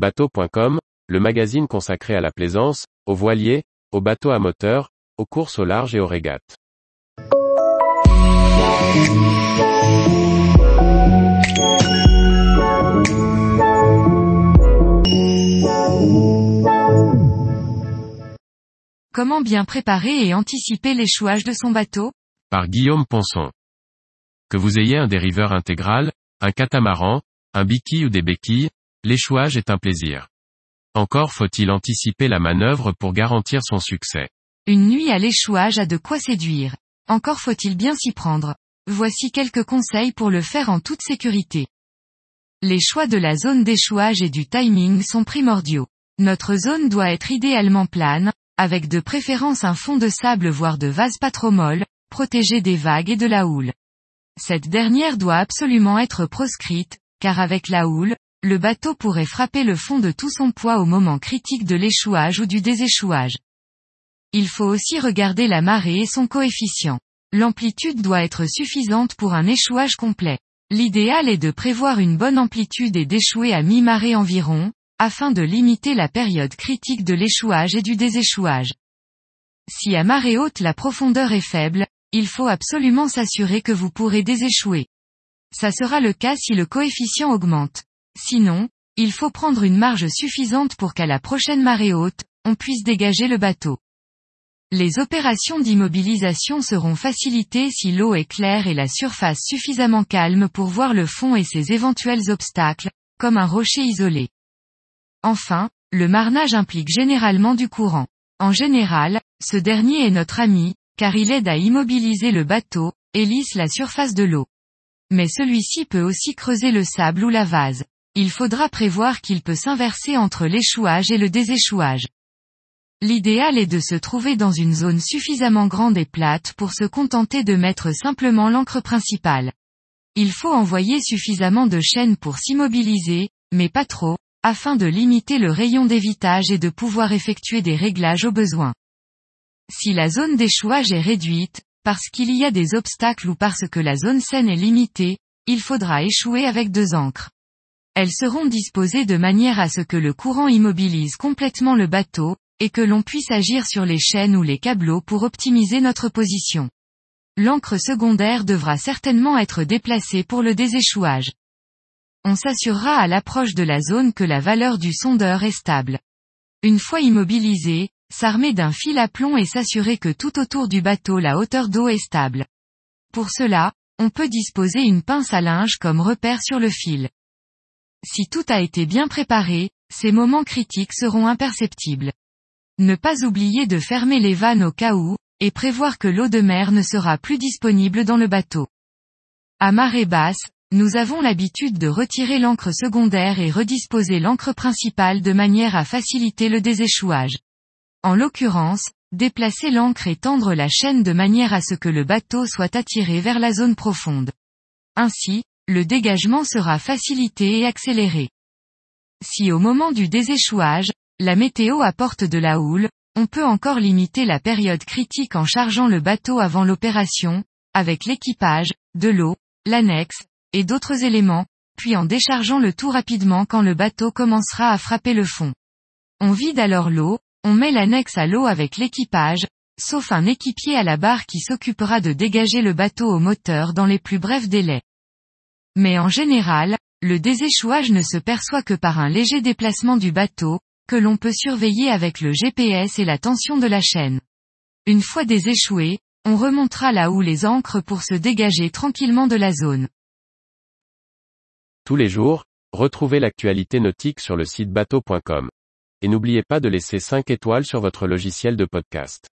Bateau.com, le magazine consacré à la plaisance, aux voiliers, aux bateaux à moteur, aux courses au large et aux régates. Comment bien préparer et anticiper l'échouage de son bateau? Par Guillaume Ponson. Que vous ayez un dériveur intégral, un catamaran, un biquille ou des béquilles, l'échouage est un plaisir. Encore faut-il anticiper la manœuvre pour garantir son succès. Une nuit à l'échouage a de quoi séduire. Encore faut-il bien s'y prendre. Voici quelques conseils pour le faire en toute sécurité. Les choix de la zone d'échouage et du timing sont primordiaux. Notre zone doit être idéalement plane, avec de préférence un fond de sable voire de vase pas trop molle, protégé des vagues et de la houle. Cette dernière doit absolument être proscrite, car avec la houle, le bateau pourrait frapper le fond de tout son poids au moment critique de l'échouage ou du déséchouage. Il faut aussi regarder la marée et son coefficient. L'amplitude doit être suffisante pour un échouage complet. L'idéal est de prévoir une bonne amplitude et d'échouer à mi-marée environ, afin de limiter la période critique de l'échouage et du déséchouage. Si à marée haute la profondeur est faible, il faut absolument s'assurer que vous pourrez déséchouer. Ça sera le cas si le coefficient augmente. Sinon, il faut prendre une marge suffisante pour qu'à la prochaine marée haute, on puisse dégager le bateau. Les opérations d'immobilisation seront facilitées si l'eau est claire et la surface suffisamment calme pour voir le fond et ses éventuels obstacles, comme un rocher isolé. Enfin, le marnage implique généralement du courant. En général, ce dernier est notre ami, car il aide à immobiliser le bateau, et lisse la surface de l'eau. Mais celui-ci peut aussi creuser le sable ou la vase. Il faudra prévoir qu'il peut s'inverser entre l'échouage et le déséchouage. L'idéal est de se trouver dans une zone suffisamment grande et plate pour se contenter de mettre simplement l'encre principale. Il faut envoyer suffisamment de chaînes pour s'immobiliser, mais pas trop, afin de limiter le rayon d'évitage et de pouvoir effectuer des réglages au besoin. Si la zone d'échouage est réduite, parce qu'il y a des obstacles ou parce que la zone saine est limitée, il faudra échouer avec deux ancres. Elles seront disposées de manière à ce que le courant immobilise complètement le bateau, et que l'on puisse agir sur les chaînes ou les câbleaux pour optimiser notre position. L'encre secondaire devra certainement être déplacée pour le déséchouage. On s'assurera à l'approche de la zone que la valeur du sondeur est stable. Une fois immobilisé, s'armer d'un fil à plomb et s'assurer que tout autour du bateau la hauteur d'eau est stable. Pour cela, on peut disposer une pince à linge comme repère sur le fil. Si tout a été bien préparé, ces moments critiques seront imperceptibles. Ne pas oublier de fermer les vannes au cas où, et prévoir que l'eau de mer ne sera plus disponible dans le bateau. À marée basse, nous avons l'habitude de retirer l'encre secondaire et redisposer l'encre principale de manière à faciliter le déséchouage. En l'occurrence, déplacer l'encre et tendre la chaîne de manière à ce que le bateau soit attiré vers la zone profonde. Ainsi, le dégagement sera facilité et accéléré. Si au moment du déséchouage, la météo apporte de la houle, on peut encore limiter la période critique en chargeant le bateau avant l'opération, avec l'équipage, de l'eau, l'annexe, et d'autres éléments, puis en déchargeant le tout rapidement quand le bateau commencera à frapper le fond. On vide alors l'eau, on met l'annexe à l'eau avec l'équipage, sauf un équipier à la barre qui s'occupera de dégager le bateau au moteur dans les plus brefs délais. Mais en général, le déséchouage ne se perçoit que par un léger déplacement du bateau, que l'on peut surveiller avec le GPS et la tension de la chaîne. Une fois déséchoué, on remontera là où les ancres pour se dégager tranquillement de la zone. Tous les jours, retrouvez l'actualité nautique sur le site bateau.com. Et n'oubliez pas de laisser 5 étoiles sur votre logiciel de podcast.